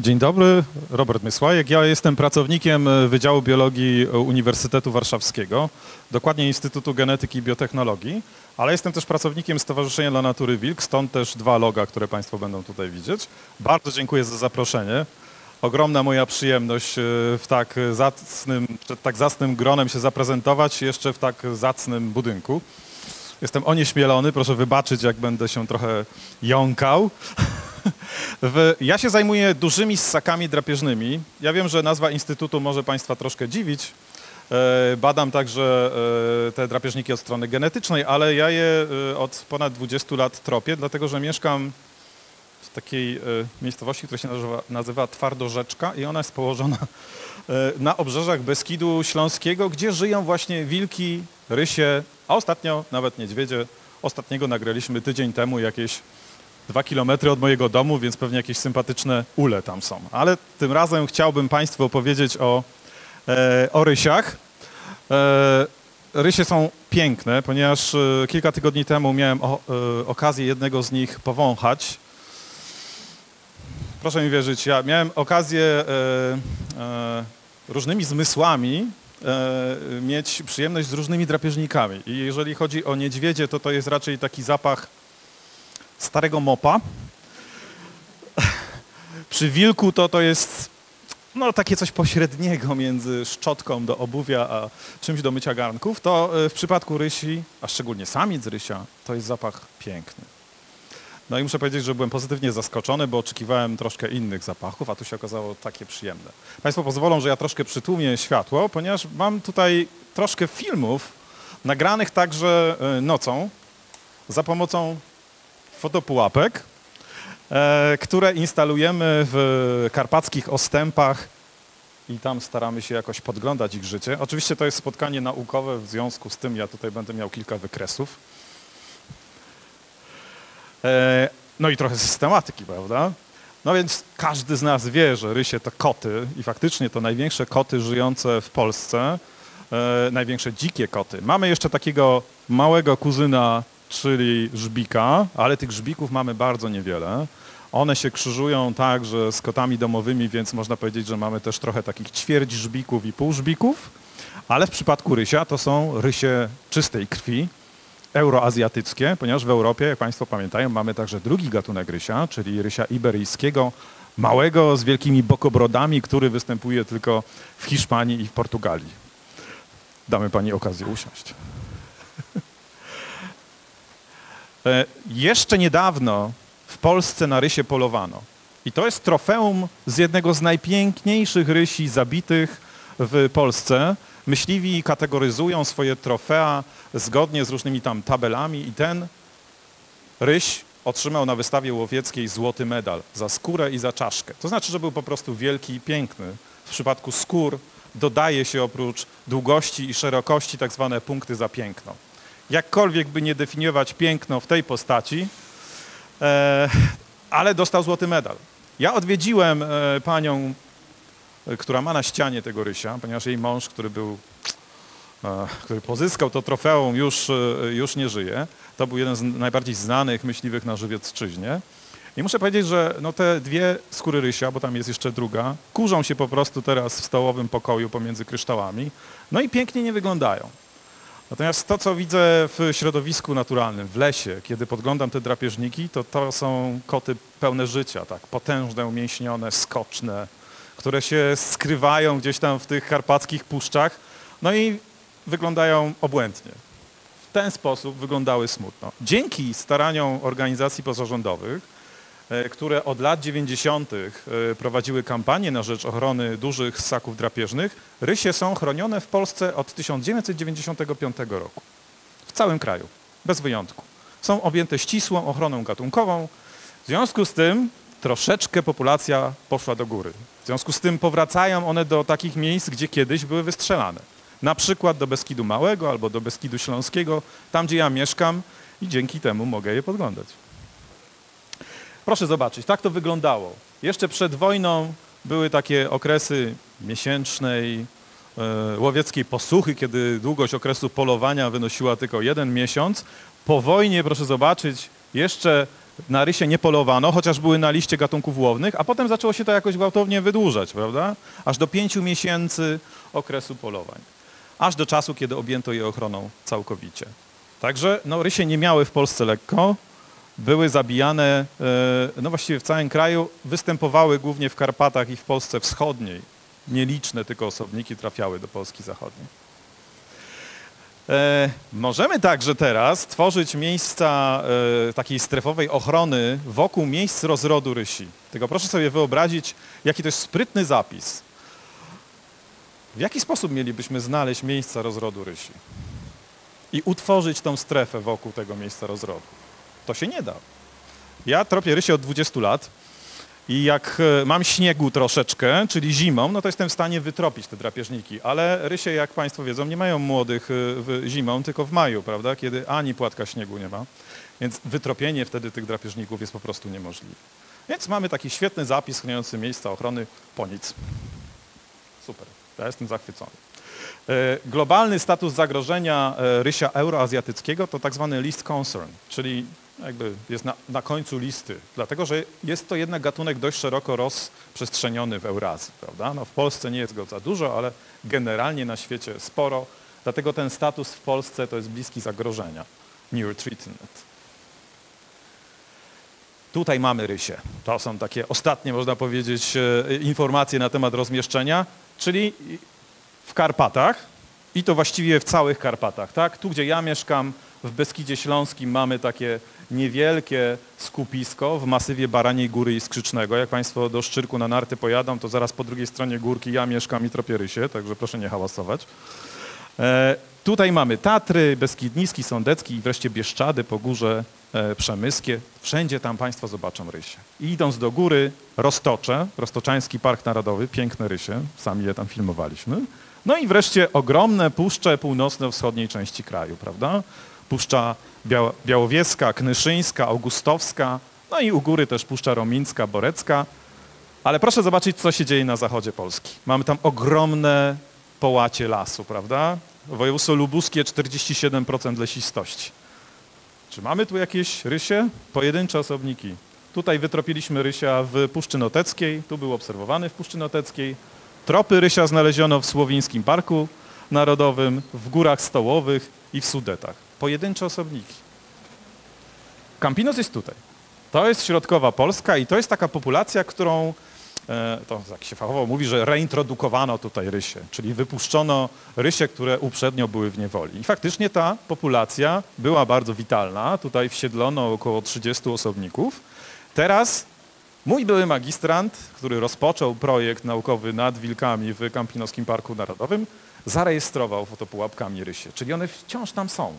Dzień dobry, Robert Mysłajek. Ja jestem pracownikiem e, Wydziału Biologii Uniwersytetu Warszawskiego, dokładnie Instytutu Genetyki i Biotechnologii, ale jestem też pracownikiem Stowarzyszenia dla Natury Wilk, stąd też dwa loga, które Państwo będą tutaj widzieć. Bardzo dziękuję za zaproszenie. Ogromna moja przyjemność e, w tak zacnym, przed tak zacnym gronem się zaprezentować, jeszcze w tak zacnym budynku. Jestem onieśmielony, proszę wybaczyć, jak będę się trochę jąkał. W, ja się zajmuję dużymi ssakami drapieżnymi. Ja wiem, że nazwa instytutu może Państwa troszkę dziwić. E, badam także e, te drapieżniki od strony genetycznej, ale ja je e, od ponad 20 lat tropię, dlatego że mieszkam w takiej miejscowości, która się nazywa, nazywa Twardorzeczka i ona jest położona na obrzeżach Beskidu Śląskiego, gdzie żyją właśnie wilki, rysie, a ostatnio nawet niedźwiedzie. Ostatniego nagraliśmy tydzień temu jakieś dwa kilometry od mojego domu, więc pewnie jakieś sympatyczne ule tam są. Ale tym razem chciałbym Państwu opowiedzieć o, e, o rysiach. E, rysie są piękne, ponieważ e, kilka tygodni temu miałem o, e, okazję jednego z nich powąchać. Proszę mi wierzyć, ja miałem okazję e, e, różnymi zmysłami mieć przyjemność z różnymi drapieżnikami. I jeżeli chodzi o niedźwiedzie, to to jest raczej taki zapach starego mopa. Przy wilku to to jest no, takie coś pośredniego między szczotką do obuwia a czymś do mycia garnków. To e, w przypadku rysi, a szczególnie samic rysia, to jest zapach piękny. No i muszę powiedzieć, że byłem pozytywnie zaskoczony, bo oczekiwałem troszkę innych zapachów, a tu się okazało takie przyjemne. Państwo pozwolą, że ja troszkę przytłumię światło, ponieważ mam tutaj troszkę filmów nagranych także e, nocą za pomocą fotopułapek, e, które instalujemy w karpackich ostępach i tam staramy się jakoś podglądać ich życie. Oczywiście to jest spotkanie naukowe, w związku z tym ja tutaj będę miał kilka wykresów. E, No i trochę systematyki, prawda? No więc każdy z nas wie, że rysie to koty i faktycznie to największe koty żyjące w Polsce, e, największe dzikie koty. Mamy jeszcze takiego małego kuzyna, czyli żbika, ale tych żbików mamy bardzo niewiele. One się krzyżują także z kotami domowymi, więc można powiedzieć, że mamy też trochę takich ćwierć żbików i pół żbików, ale w przypadku rysia to są rysie czystej krwi, euroazjatyckie, ponieważ w Europie, jak Państwo pamiętają, mamy także drugi gatunek rysia, czyli rysia iberyjskiego, małego, z wielkimi bokobrodami, który występuje tylko w Hiszpanii i w Portugalii. Damy Pani okazję usiąść. E, Jeszcze niedawno w Polsce na rysie polowano. I to jest trofeum z jednego z najpiękniejszych rysi zabitych w Polsce. Myśliwi kategoryzują swoje trofea zgodnie z różnymi tam tabelami i ten ryś otrzymał na wystawie łowieckiej złoty medal za skórę i za czaszkę. To znaczy, że był po prostu wielki i piękny. W przypadku skór dodaje się oprócz długości i szerokości tak zwane punkty za piękno. Jakkolwiek by nie definiować piękno w tej postaci, e, ale dostał złoty medal. Ja odwiedziłem e, panią, e, która ma na ścianie tego rysia, ponieważ jej mąż, który był, który pozyskał to trofeum, już, już nie żyje. To był jeden z najbardziej znanych myśliwych na Żywiecczyźnie. I muszę powiedzieć, że no te dwie skóry rysia, bo tam jest jeszcze druga, kurzą się po prostu teraz w stołowym pokoju pomiędzy kryształami, no i pięknie nie wyglądają. Natomiast to, co widzę w środowisku naturalnym, w lesie, kiedy podglądam te drapieżniki, to to są koty pełne życia, tak, potężne, umięśnione, skoczne, które się skrywają gdzieś tam w tych karpackich puszczach, no i wyglądają obłędnie. W ten sposób wyglądały smutno. Dzięki staraniom organizacji pozarządowych, które od lat 90. e, prowadziły kampanię na rzecz ochrony dużych ssaków drapieżnych, rysie są chronione w Polsce od 1995 roku. W całym kraju, bez wyjątku. Są objęte ścisłą ochroną gatunkową. W związku z tym troszeczkę populacja poszła do góry. W związku z tym powracają one do takich miejsc, gdzie kiedyś były wystrzelane. Na przykład do Beskidu Małego albo do Beskidu Śląskiego, tam gdzie ja mieszkam i dzięki temu mogę je podglądać. Proszę zobaczyć, tak to wyglądało. Jeszcze przed wojną były takie okresy miesięcznej, e, łowieckiej posłuchy, kiedy długość okresu polowania wynosiła tylko jeden miesiąc. Po wojnie, proszę zobaczyć, jeszcze na rysie nie polowano, chociaż były na liście gatunków łownych, a potem zaczęło się to jakoś gwałtownie wydłużać, prawda? Aż do pięciu miesięcy okresu polowań. Aż do czasu, kiedy objęto je ochroną całkowicie. Także no, rysie nie miały w Polsce lekko, były zabijane, e, no właściwie w całym kraju, występowały głównie w Karpatach i w Polsce wschodniej. Nieliczne tylko osobniki trafiały do Polski Zachodniej. E, możemy także teraz tworzyć miejsca e, takiej strefowej ochrony wokół miejsc rozrodu rysi. Tylko proszę sobie wyobrazić, jaki to jest sprytny zapis. W jaki sposób mielibyśmy znaleźć miejsca rozrodu rysi i utworzyć tą strefę wokół tego miejsca rozrodu? To się nie da. Ja tropię rysie od 20 lat i jak e, mam śniegu troszeczkę, czyli zimą, no to jestem w stanie wytropić te drapieżniki, ale rysie, jak Państwo wiedzą, nie mają młodych e, zimą, tylko w maju, prawda, kiedy ani płatka śniegu nie ma, więc wytropienie wtedy tych drapieżników jest po prostu niemożliwe. Więc mamy taki świetny zapis chroniący miejsca ochrony po nic. Super, ja jestem zachwycony. E, Globalny status zagrożenia e, rysia euroazjatyckiego to tak zwany list concern, czyli jakby jest na, na końcu listy, dlatego że jest to jednak gatunek dość szeroko rozprzestrzeniony w Eurazji, prawda? No w Polsce nie jest go za dużo, ale generalnie na świecie sporo, dlatego ten status w Polsce to jest bliski zagrożenia, near threatened. Tutaj mamy rysie. To są takie ostatnie, można powiedzieć, e, informacje na temat rozmieszczenia, czyli w Karpatach i to właściwie w całych Karpatach, tak? Tu, gdzie ja mieszkam, w Beskidzie Śląskim mamy takie niewielkie skupisko w masywie Baraniej Góry i Skrzycznego. Jak Państwo do Szczyrku na narty pojadą, to zaraz po drugiej stronie górki ja mieszkam i tropię rysie, także proszę nie hałasować. E, tutaj mamy Tatry, Beskid Niski, Sądecki i wreszcie Bieszczady, Pogórze e, Przemyskie. Wszędzie tam Państwo zobaczą rysie. I idąc do góry, Roztocze, Roztoczański Park Narodowy, piękne rysie, sami je tam filmowaliśmy. No i wreszcie ogromne puszcze północno-wschodniej części kraju, prawda? Puszcza Biał Białowieska, Knyszyńska, Augustowska, no i u góry też Puszcza Romińska, Borecka. Ale proszę zobaczyć, co się dzieje na zachodzie Polski. Mamy tam ogromne połacie lasu, prawda? Województwo lubuskie 47% lesistości. Czy mamy tu jakieś rysie? Pojedyncze osobniki. Tutaj wytropiliśmy rysia w Puszczy Noteckiej, tu był obserwowany w Puszczy Noteckiej. Tropy rysia znaleziono w Słowińskim Parku Narodowym, w Górach Stołowych i w Sudetach. Pojedyncze osobniki. Campinos jest tutaj. To jest środkowa Polska i to jest taka populacja, którą, e, to jak się fachowo mówi, że reintrodukowano tutaj rysie, czyli wypuszczono rysie, które uprzednio były w niewoli. I faktycznie ta populacja była bardzo witalna. Tutaj wsiedlono około 30 osobników. Teraz mój były magistrant, który rozpoczął projekt naukowy nad wilkami w Kampinoskim Parku Narodowym, zarejestrował fotopułapkami rysie, czyli one wciąż tam są.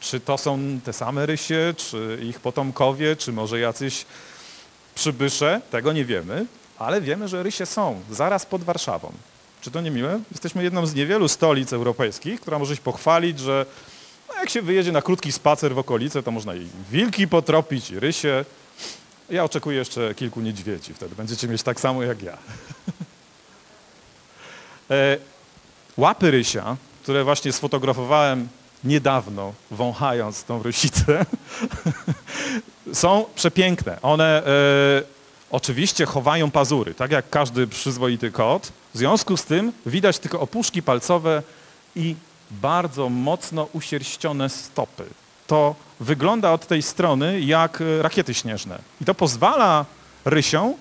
Czy to są te same rysie, czy ich potomkowie, czy może jacyś przybysze, tego nie wiemy, ale wiemy, że rysie są zaraz pod Warszawą. Czy to nie miłe? Jesteśmy jedną z niewielu stolic europejskich, która może się pochwalić, że no jak się wyjedzie na krótki spacer w okolice, to można i wilki potropić, i rysie. Ja oczekuję jeszcze kilku niedźwiedzi, wtedy będziecie mieć tak samo jak ja. E, Łapy rysia, które właśnie sfotografowałem niedawno, wąchając tą rysicę, są przepiękne. One e, oczywiście chowają pazury, tak jak każdy przyzwoity kot. W związku z tym widać tylko opuszki palcowe i bardzo mocno usierścione stopy. To wygląda od tej strony jak e, rakiety śnieżne. I to pozwala rysiom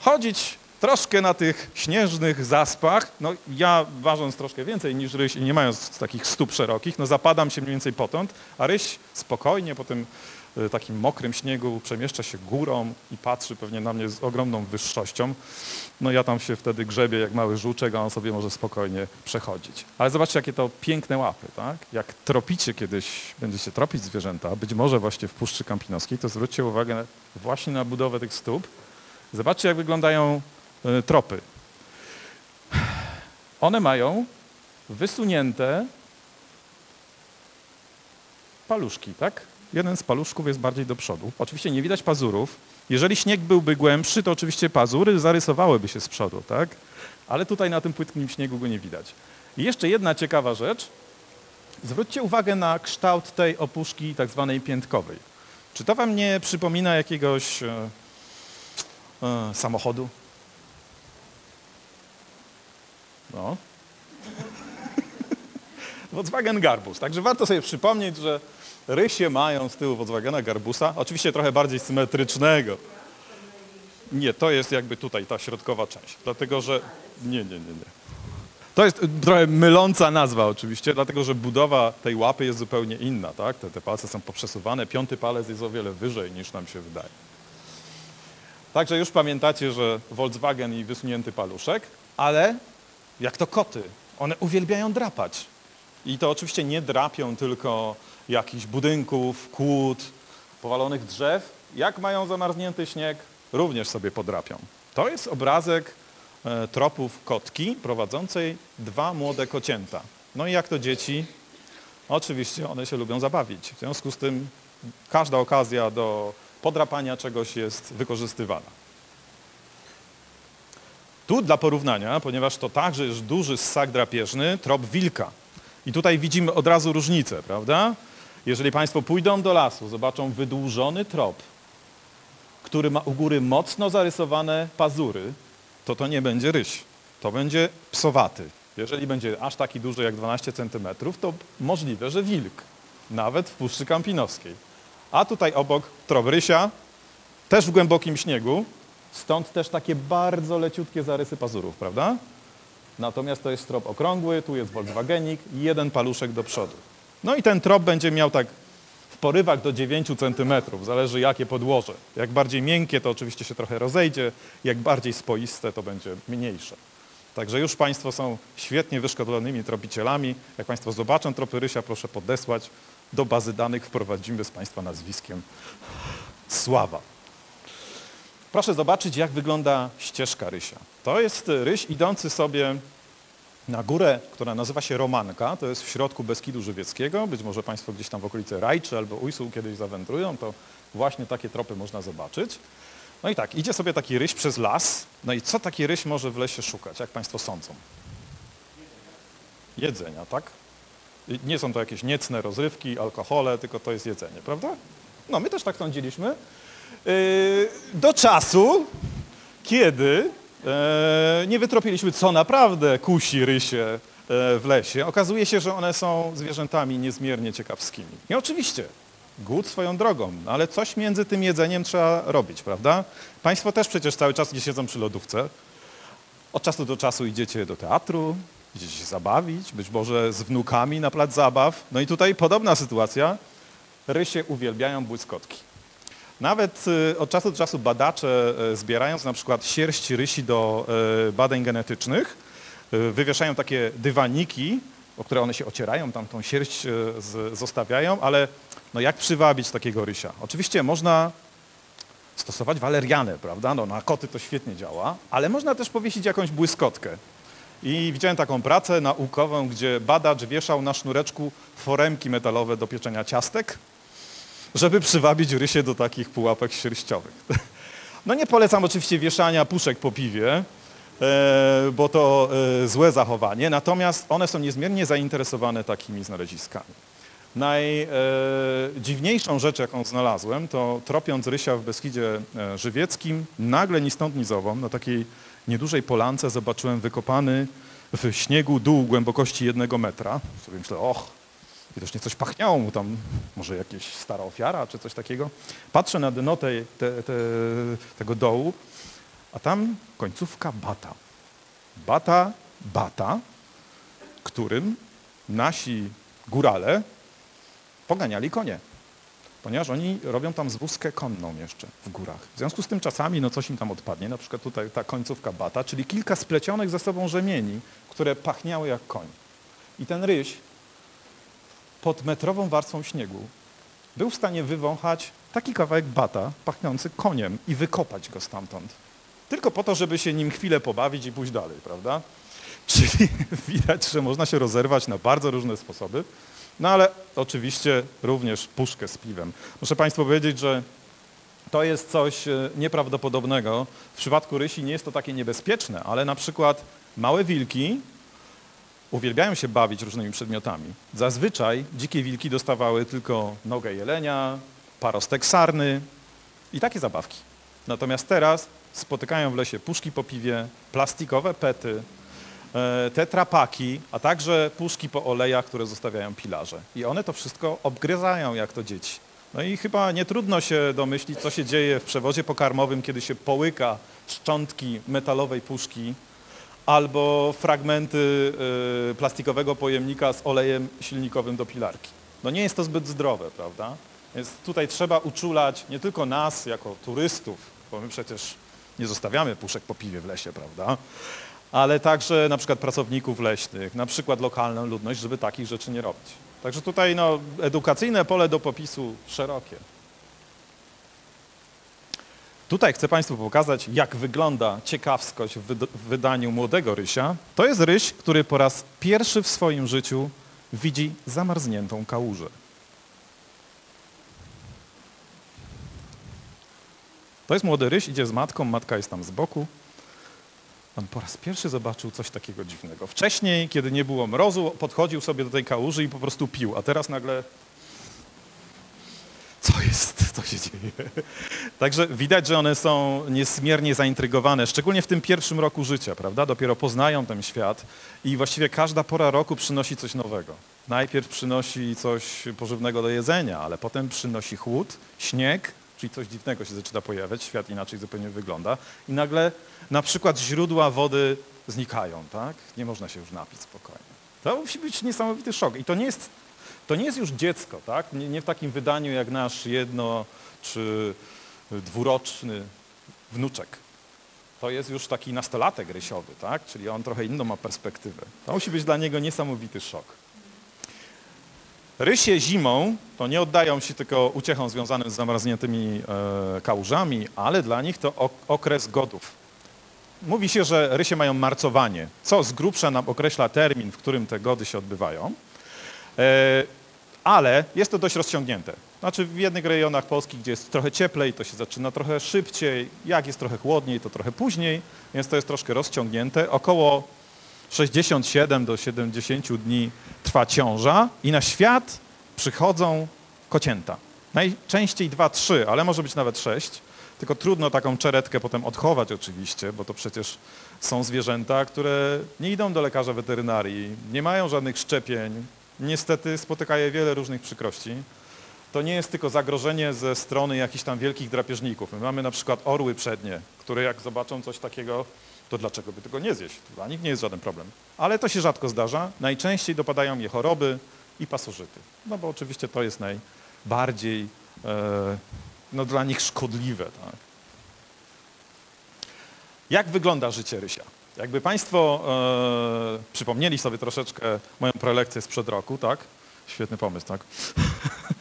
chodzić troszkę na tych śnieżnych zaspach, no ja ważąc troszkę więcej niż ryś i nie mając takich stóp szerokich, no zapadam się mniej więcej potąd, a ryś spokojnie po tym takim mokrym śniegu przemieszcza się górą i patrzy pewnie na mnie z ogromną wyższością. No ja tam się wtedy grzebię jak mały żuczek, a on sobie może spokojnie przechodzić. Ale zobaczcie, jakie to piękne łapy, tak? Jak tropicie kiedyś, będziecie tropić zwierzęta, być może właśnie w Puszczy Kampinoskiej, to zwróćcie uwagę właśnie na budowę tych stóp. Zobaczcie, jak wyglądają E, tropy. One mają wysunięte paluszki, tak? Jeden z paluszków jest bardziej do przodu. Oczywiście nie widać pazurów. Jeżeli śnieg byłby głębszy, to oczywiście pazury zarysowałyby się z przodu, tak? Ale tutaj na tym płytkim śniegu go nie widać. I jeszcze jedna ciekawa rzecz. Zwróćcie uwagę na kształt tej opuszki tak zwanej piętkowej. Czy to wam nie przypomina jakiegoś e, e, samochodu? No. Volkswagen Garbus. Także warto sobie przypomnieć, że rysie mają z tyłu Volkswagena Garbusa, oczywiście trochę bardziej symetrycznego. Nie, to jest jakby tutaj ta środkowa część, dlatego że... Nie, nie, nie, nie. To jest trochę myląca nazwa oczywiście, dlatego że budowa tej łapy jest zupełnie inna, tak? Te, te palce są poprzesuwane, piąty palec jest o wiele wyżej niż nam się wydaje. Także już pamiętacie, że Volkswagen i wysunięty paluszek, ale jak to koty, one uwielbiają drapać. I to oczywiście nie drapią tylko jakichś budynków, kłód, powalonych drzew. Jak mają zamarznięty śnieg, również sobie podrapią. To jest obrazek e, tropów kotki prowadzącej dwa młode kocięta. No i jak to dzieci? Oczywiście one się lubią zabawić. W związku z tym każda okazja do podrapania czegoś jest wykorzystywana. Tu dla porównania, ponieważ to także jest duży ssak drapieżny, trop wilka. I tutaj widzimy od razu różnicę, prawda? Jeżeli Państwo pójdą do lasu, zobaczą wydłużony trop, który ma u góry mocno zarysowane pazury, to to nie będzie ryś, to będzie psowaty. Jeżeli będzie aż taki duży jak 12 cm, to możliwe, że wilk, nawet w Puszczy Kampinoskiej. A tutaj obok trop rysia, też w głębokim śniegu, stąd też takie bardzo leciutkie zarysy pazurów, prawda? Natomiast to jest trop okrągły, tu jest Volkswagenik jeden paluszek do przodu. No i ten trop będzie miał tak w porywach do 9 cm, zależy jakie podłoże. Jak bardziej miękkie, to oczywiście się trochę rozejdzie, jak bardziej spoiste, to będzie mniejsze. Także już Państwo są świetnie wyszkolonymi tropicielami. Jak Państwo zobaczą tropy rysia, proszę podesłać. Do bazy danych wprowadzimy z Państwa nazwiskiem Sława. Proszę zobaczyć, jak wygląda ścieżka rysia. To jest ryś idący sobie na górę, która nazywa się Romanka, to jest w środku Beskidu Żywieckiego, być może Państwo gdzieś tam w okolicy Rajczy albo Ujsu kiedyś zawędrują, to właśnie takie tropy można zobaczyć. No i tak, idzie sobie taki ryś przez las, no i co taki ryś może w lesie szukać, jak Państwo sądzą? Jedzenia, tak? Nie są to jakieś niecne rozrywki, alkohole, tylko to jest jedzenie, prawda? No, my też tak sądziliśmy. Yy, Do czasu, kiedy nie wytropiliśmy, co naprawdę kusi rysie e, w lesie. Okazuje się, że one są zwierzętami niezmiernie ciekawskimi. I oczywiście, głód swoją drogą, no ale coś między tym jedzeniem trzeba robić, prawda? Państwo też przecież cały czas gdzieś siedzą przy lodówce. Od czasu do czasu idziecie do teatru, idziecie się zabawić, być może z wnukami na plac zabaw. No i tutaj podobna sytuacja. Rysie uwielbiają błyskotki. Nawet y, od czasu do czasu badacze, y, zbierając na przykład sierść rysi do y, badań genetycznych, wywieszają takie dywaniki, o które one się ocierają, tam tą sierść zostawiają, ale no jak przywabić takiego rysia? Oczywiście można stosować walerianę, prawda? No, na koty to świetnie działa, ale można też powiesić jakąś błyskotkę. I widziałem taką pracę naukową, gdzie badacz wieszał na sznureczku foremki metalowe do pieczenia ciastek, żeby przywabić rysie do takich pułapek sierściowych. No nie polecam oczywiście wieszania puszek po piwie, e, bo to e, złe zachowanie, natomiast one są niezmiernie zainteresowane takimi znaleziskami. Najdziwniejszą rzecz, jaką znalazłem, to tropiąc rysia w Beskidzie e, Żywieckim, nagle ni stąd ni zowąd, na takiej niedużej polance zobaczyłem wykopany w śniegu dół głębokości jednego metra. Sobie myślę, och, widocznie coś pachniało mu tam, może jakieś stara ofiara czy coś takiego. Patrzę na dno tego dołu, a tam końcówka bata. Bata, bata, którym nasi górale poganiali konie, ponieważ oni robią tam zwózkę konną jeszcze w górach. W związku z tym czasami no coś im tam odpadnie, na przykład tutaj ta końcówka bata, czyli kilka splecionych ze sobą rzemieni, które pachniały jak koń. I ten ryś pod metrową warstwą śniegu był w stanie wywąchać taki kawałek bata pachnący koniem i wykopać go stamtąd. Tylko po to, żeby się nim chwilę pobawić i pójść dalej, prawda? Czyli widać, że można się rozerwać na bardzo różne sposoby. No ale oczywiście również puszkę z piwem. Muszę Państwu powiedzieć, że to jest coś e, nieprawdopodobnego. W przypadku rysi nie jest to takie niebezpieczne, ale na przykład małe wilki uwielbiają się bawić różnymi przedmiotami. Zazwyczaj dzikie wilki dostawały tylko nogę jelenia, parostek sarny i takie zabawki. Natomiast teraz spotykają w lesie puszki po piwie, plastikowe pety, e, tetrapaki, a także puszki po olejach, które zostawiają pilarze. I one to wszystko obgryzają jak to dzieci. No i chyba nie trudno się domyślić, co się dzieje w przewozie pokarmowym, kiedy się połyka szczątki metalowej puszki albo fragmenty y, plastikowego pojemnika z olejem silnikowym do pilarki. No nie jest to zbyt zdrowe, prawda? Więc tutaj trzeba uczulać nie tylko nas jako turystów, bo my przecież nie zostawiamy puszek po piwie w lesie, prawda? Ale także na przykład pracowników leśnych, na przykład lokalną ludność, żeby takich rzeczy nie robić. Także tutaj no, edukacyjne pole do popisu szerokie. Tutaj chcę Państwu pokazać, jak wygląda ciekawskość w, wyd- w wydaniu młodego rysia. To jest ryś, który po raz pierwszy w swoim życiu widzi zamarzniętą kałużę. To jest młody ryś, idzie z matką, matka jest tam z boku. On po raz pierwszy zobaczył coś takiego dziwnego. Wcześniej, kiedy nie było mrozu, podchodził sobie do tej kałuży i po prostu pił, a teraz nagle co jest, co się dzieje. Także widać, że one są niezmiernie zaintrygowane, szczególnie w tym pierwszym roku życia, prawda? Dopiero poznają ten świat i właściwie każda pora roku przynosi coś nowego. Najpierw przynosi coś pożywnego do jedzenia, ale potem przynosi chłód, śnieg, czyli coś dziwnego się zaczyna pojawiać, świat inaczej zupełnie wygląda i nagle na przykład źródła wody znikają, tak? Nie można się już napić spokojnie. To musi być niesamowity szok i to nie jest to nie jest już dziecko, tak? Nie, nie w takim wydaniu jak nasz jedno czy dwuroczny wnuczek. To jest już taki nastolatek rysiowy, tak? Czyli on trochę inną ma perspektywę. To musi być dla niego niesamowity szok. Rysie zimą to nie oddają się tylko uciechom związanym z zamarzniętymi e, kałużami, ale dla nich to ok- okres godów. Mówi się, że rysie mają marcowanie, co z grubsza nam określa termin, w którym te gody się odbywają. E, ale jest to dość rozciągnięte. Znaczy w jednych rejonach Polski, gdzie jest trochę cieplej, to się zaczyna trochę szybciej, jak jest trochę chłodniej, to trochę później, więc to jest troszkę rozciągnięte. Około 67 do 70 dni trwa ciąża i na świat przychodzą kocięta. Najczęściej 2-3, ale może być nawet 6. Tylko trudno taką czeretkę potem odchować oczywiście, bo to przecież są zwierzęta, które nie idą do lekarza weterynarii, nie mają żadnych szczepień, niestety spotyka je wiele różnych przykrości. To nie jest tylko zagrożenie ze strony jakichś tam wielkich drapieżników. My mamy na przykład orły przednie, które jak zobaczą coś takiego, to dlaczego by tego nie zjeść? Dla nich nie jest żaden problem. Ale to się rzadko zdarza. Najczęściej dopadają je choroby i pasożyty. No bo oczywiście to jest najbardziej e, no, dla nich szkodliwe. Tak? Jak wygląda życie rysia? Jakby Państwo e, przypomnieli sobie troszeczkę moją prelekcję sprzed roku, tak? Świetny pomysł, tak?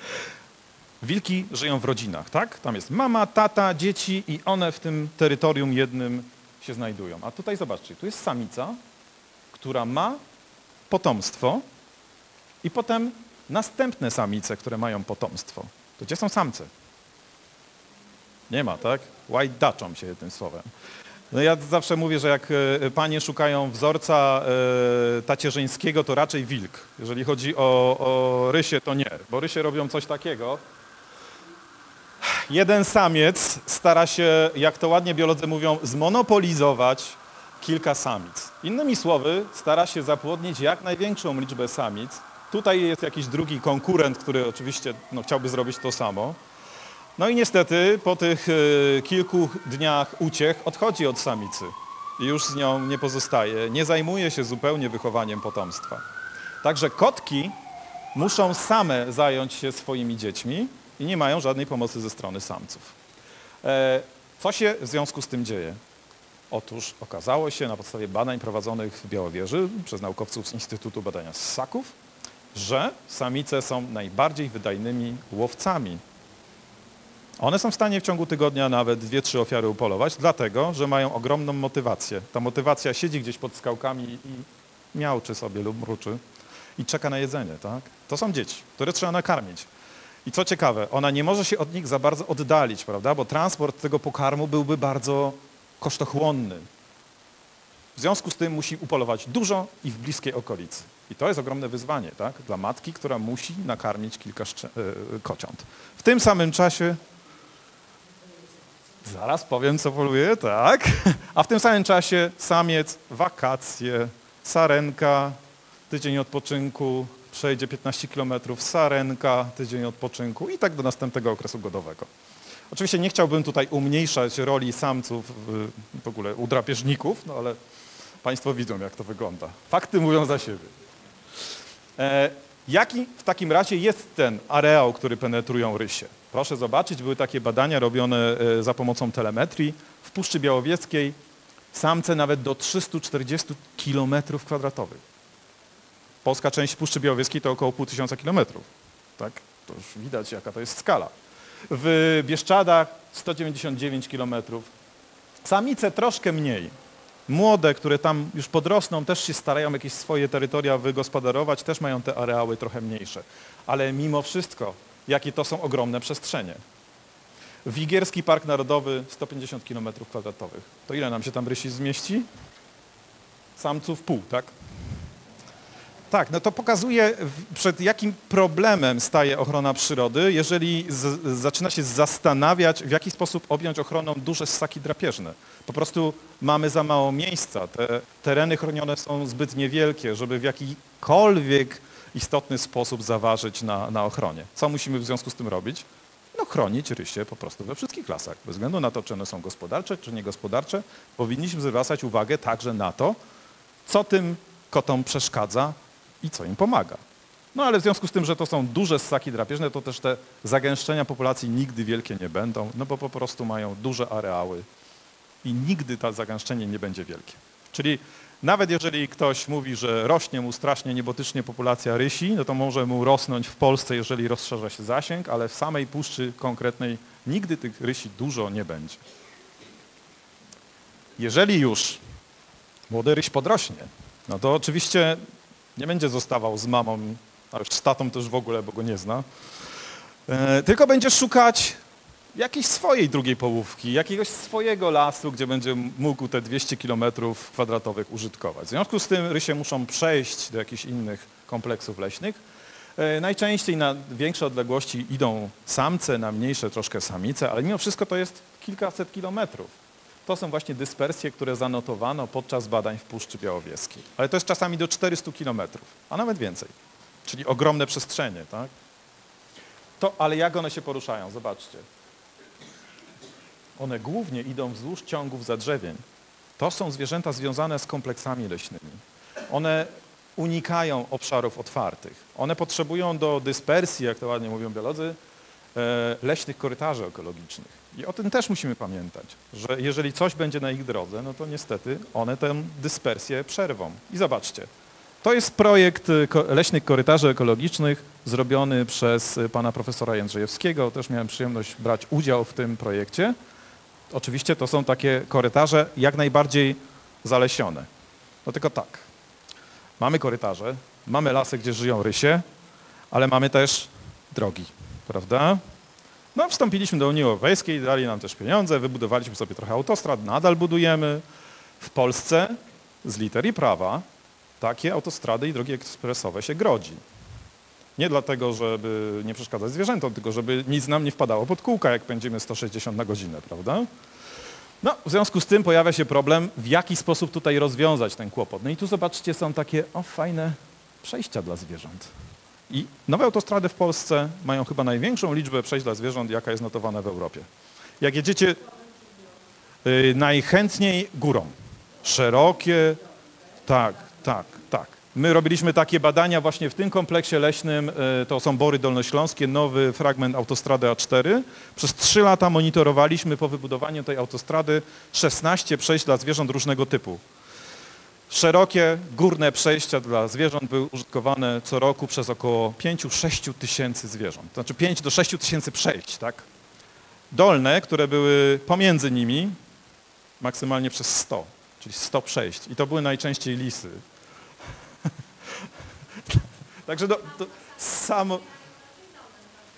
Wilki żyją w rodzinach, tak? Tam jest mama, tata, dzieci i one w tym terytorium jednym się znajdują. A tutaj zobaczcie, tu jest samica, która ma potomstwo i potem następne samice, które mają potomstwo. To gdzie są samce? Nie ma, tak? Dutchom się jednym słowem. No ja zawsze mówię, że jak e, panie szukają wzorca e, tacierzyńskiego, to raczej wilk. Jeżeli chodzi o, o rysie, to nie, bo rysie robią coś takiego. Jeden samiec stara się, jak to ładnie biolodzy mówią, zmonopolizować kilka samic. Innymi słowy, stara się zapłodnić jak największą liczbę samic. Tutaj jest jakiś drugi konkurent, który oczywiście no, chciałby zrobić to samo. No i niestety po tych e, kilku dniach uciech odchodzi od samicy i już z nią nie pozostaje, nie zajmuje się zupełnie wychowaniem potomstwa. Także kotki muszą same zająć się swoimi dziećmi i nie mają żadnej pomocy ze strony samców. E, Co się w związku z tym dzieje? Otóż okazało się na podstawie badań prowadzonych w Białowieży przez naukowców z Instytutu Badania Ssaków, że samice są najbardziej wydajnymi łowcami one są w stanie w ciągu tygodnia nawet dwie, trzy ofiary upolować, dlatego, że mają ogromną motywację. Ta motywacja siedzi gdzieś pod skałkami i miałczy sobie lub mruczy i czeka na jedzenie, tak? To są dzieci, które trzeba nakarmić. I co ciekawe, ona nie może się od nich za bardzo oddalić, prawda? Bo transport tego pokarmu byłby bardzo kosztochłonny. W związku z tym musi upolować dużo i w bliskiej okolicy. I to jest ogromne wyzwanie tak? dla matki, która musi nakarmić kilka szcze- e, kociąt. W tym samym czasie Zaraz powiem, co poluje, tak. A w tym samym czasie samiec, wakacje, sarenka, tydzień odpoczynku, przejdzie 15 km, sarenka, tydzień odpoczynku i tak do następnego okresu godowego. Oczywiście nie chciałbym tutaj umniejszać roli samców w, w ogóle u drapieżników, no ale Państwo widzą, jak to wygląda. Fakty mówią za siebie. E, jaki w takim razie jest ten areał, który penetrują rysie? Proszę zobaczyć, były takie badania robione e, za pomocą telemetrii. W Puszczy Białowieskiej samce nawet do 340 km kwadratowych. Polska część Puszczy Białowieskiej to około pół tysiąca kilometrów. Tak? To już widać, jaka to jest skala. W Bieszczadach 199 km. Samice troszkę mniej. Młode, które tam już podrosną, też się starają jakieś swoje terytoria wygospodarować, też mają te areały trochę mniejsze. Ale mimo wszystko, jakie to są ogromne przestrzenie. Wigierski Park Narodowy 150 km kwadratowych. To ile nam się tam rysi zmieści? Samców pół, tak? Tak, no to pokazuje, przed jakim problemem staje ochrona przyrody, jeżeli z, zaczyna się zastanawiać, w jaki sposób objąć ochroną duże ssaki drapieżne. Po prostu mamy za mało miejsca. Te tereny chronione są zbyt niewielkie, żeby w jakikolwiek istotny sposób zaważyć na, na ochronie. Co musimy w związku z tym robić? No chronić rysie po prostu we wszystkich lasach. Bez względu na to, czy one są gospodarcze, czy niegospodarcze, powinniśmy zwracać uwagę także na to, co tym kotom przeszkadza i co im pomaga. No ale w związku z tym, że to są duże ssaki drapieżne, to też te zagęszczenia populacji nigdy wielkie nie będą, no bo po prostu mają duże areały i nigdy to zagęszczenie nie będzie wielkie. Czyli nawet jeżeli ktoś mówi, że rośnie mu strasznie niebotycznie populacja rysi, no to może mu rosnąć w Polsce, jeżeli rozszerza się zasięg, ale w samej puszczy konkretnej nigdy tych rysi dużo nie będzie. Jeżeli już młody ryś podrośnie, no to oczywiście nie będzie zostawał z mamą, a już z tatą też w ogóle, bo go nie zna, e, tylko będzie szukać jakiejś swojej drugiej połówki, jakiegoś swojego lasu, gdzie będzie mógł te 200 km kwadratowych użytkować. W związku z tym rysie muszą przejść do jakichś innych kompleksów leśnych. E, Najczęściej na większe odległości idą samce, na mniejsze troszkę samice, ale mimo wszystko to jest kilkaset kilometrów. To są właśnie dyspersje, które zanotowano podczas badań w Puszczy Białowieskiej. Ale to jest czasami do 400 kilometrów, a nawet więcej. Czyli ogromne przestrzenie, tak? To, ale jak one się poruszają? Zobaczcie. One głównie idą wzdłuż ciągów zadrzewień. To są zwierzęta związane z kompleksami leśnymi. One unikają obszarów otwartych. One potrzebują do dyspersji, jak to ładnie mówią biolodzy, e, leśnych korytarzy ekologicznych. I o tym też musimy pamiętać, że jeżeli coś będzie na ich drodze, no to niestety one tę dyspersję przerwą. I zobaczcie, to jest projekt ko- leśnych korytarzy ekologicznych zrobiony przez y, pana profesora Jędrzejewskiego. Też miałem przyjemność brać udział w tym projekcie. Oczywiście to są takie korytarze jak najbardziej zalesione. No tylko tak, mamy korytarze, mamy lasy, gdzie żyją rysie, ale mamy też drogi, prawda? No, wstąpiliśmy do Unii Europejskiej, dali nam też pieniądze, wybudowaliśmy sobie trochę autostrad, nadal budujemy. W Polsce z litery prawa takie autostrady i drogi ekspresowe się grodzi. Nie dlatego, żeby nie przeszkadzać zwierzętom, tylko żeby nic nam nie wpadało pod kółka, jak pędzimy 160 na godzinę, prawda? No, w związku z tym pojawia się problem, w jaki sposób tutaj rozwiązać ten kłopot. No i tu zobaczcie, są takie o, fajne przejścia dla zwierząt. I nowe autostrady w Polsce mają chyba największą liczbę przejść dla zwierząt, jaka jest notowana w Europie. Jak jedziecie y, najchętniej górą. Szerokie, tak, tak. My robiliśmy takie badania właśnie w tym kompleksie leśnym, y, to są Bory Dolnośląskie, nowy fragment autostrady A4. Przez trzy lata monitorowaliśmy po wybudowaniu tej autostrady 16 przejść dla zwierząt różnego typu. Szerokie, górne przejścia dla zwierząt były użytkowane co roku przez około 5-6 tysięcy zwierząt. To znaczy 5 do 6 tysięcy przejść, tak? Dolne, które były pomiędzy nimi, maksymalnie przez 100, czyli 100 przejść. I to były najczęściej lisy. Także do, to samo...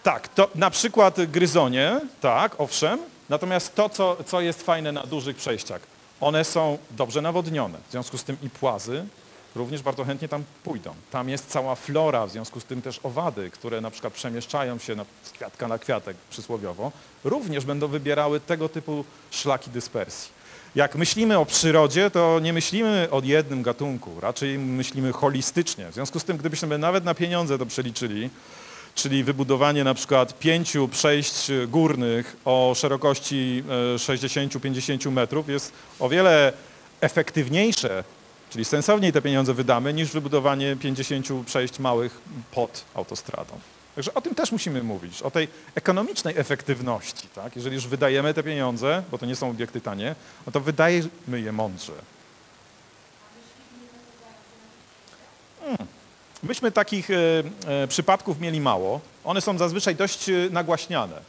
Tak, to na przykład gryzonie, tak, owszem. Natomiast to, co, co jest fajne na dużych przejściach, One są dobrze nawodnione, w związku z tym i płazy również bardzo chętnie tam pójdą. Tam jest cała flora, w związku z tym też owady, które na przykład przemieszczają się z kwiatka na kwiatek przysłowiowo, również będą wybierały tego typu szlaki dyspersji. Jak myślimy o przyrodzie, to nie myślimy o jednym gatunku, raczej myślimy holistycznie. W związku z tym, gdybyśmy nawet na pieniądze to przeliczyli, czyli wybudowanie na przykład pięciu przejść górnych o szerokości e, 60-50 metrów jest o wiele efektywniejsze, czyli sensowniej te pieniądze wydamy, niż wybudowanie 50 przejść małych pod autostradą. Także o tym też musimy mówić, o tej ekonomicznej efektywności. Tak? Jeżeli już wydajemy te pieniądze, bo to nie są obiekty tanie, no to wydajemy je mądrze. Hmm. Myśmy takich e, e, przypadków mieli mało. One są zazwyczaj dość e, nagłaśniane.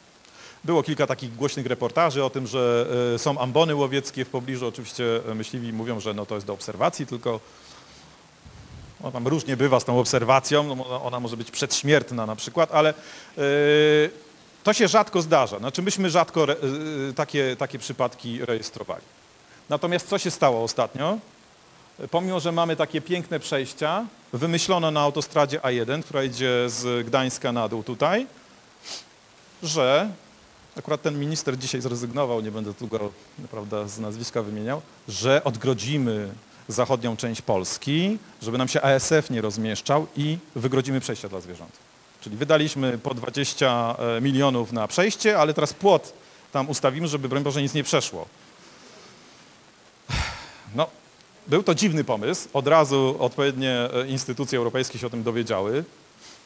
Było kilka takich głośnych reportaży o tym, że są ambony łowieckie w pobliżu. Oczywiście myśliwi mówią, że no to jest do obserwacji, tylko no tam różnie bywa z tą obserwacją, no ona- może być przedśmiertna na przykład, ale e, to się rzadko zdarza. Znaczy myśmy rzadko re, e, takie, takie przypadki rejestrowali. Natomiast co się stało ostatnio? Pomimo, że mamy takie piękne przejścia, wymyślono na autostradzie A1, która idzie z Gdańska na dół tutaj, że akurat ten minister dzisiaj zrezygnował, nie będę tu go z nazwiska wymieniał, że odgrodzimy zachodnią część Polski, żeby nam się ASF nie rozmieszczał i wygrodzimy przejścia dla zwierząt. Czyli wydaliśmy po 20 milionów na przejście, ale teraz płot tam ustawimy, żeby broń Boże nic nie przeszło. No, był to dziwny pomysł. Od razu odpowiednie e, instytucje europejskie się o tym dowiedziały.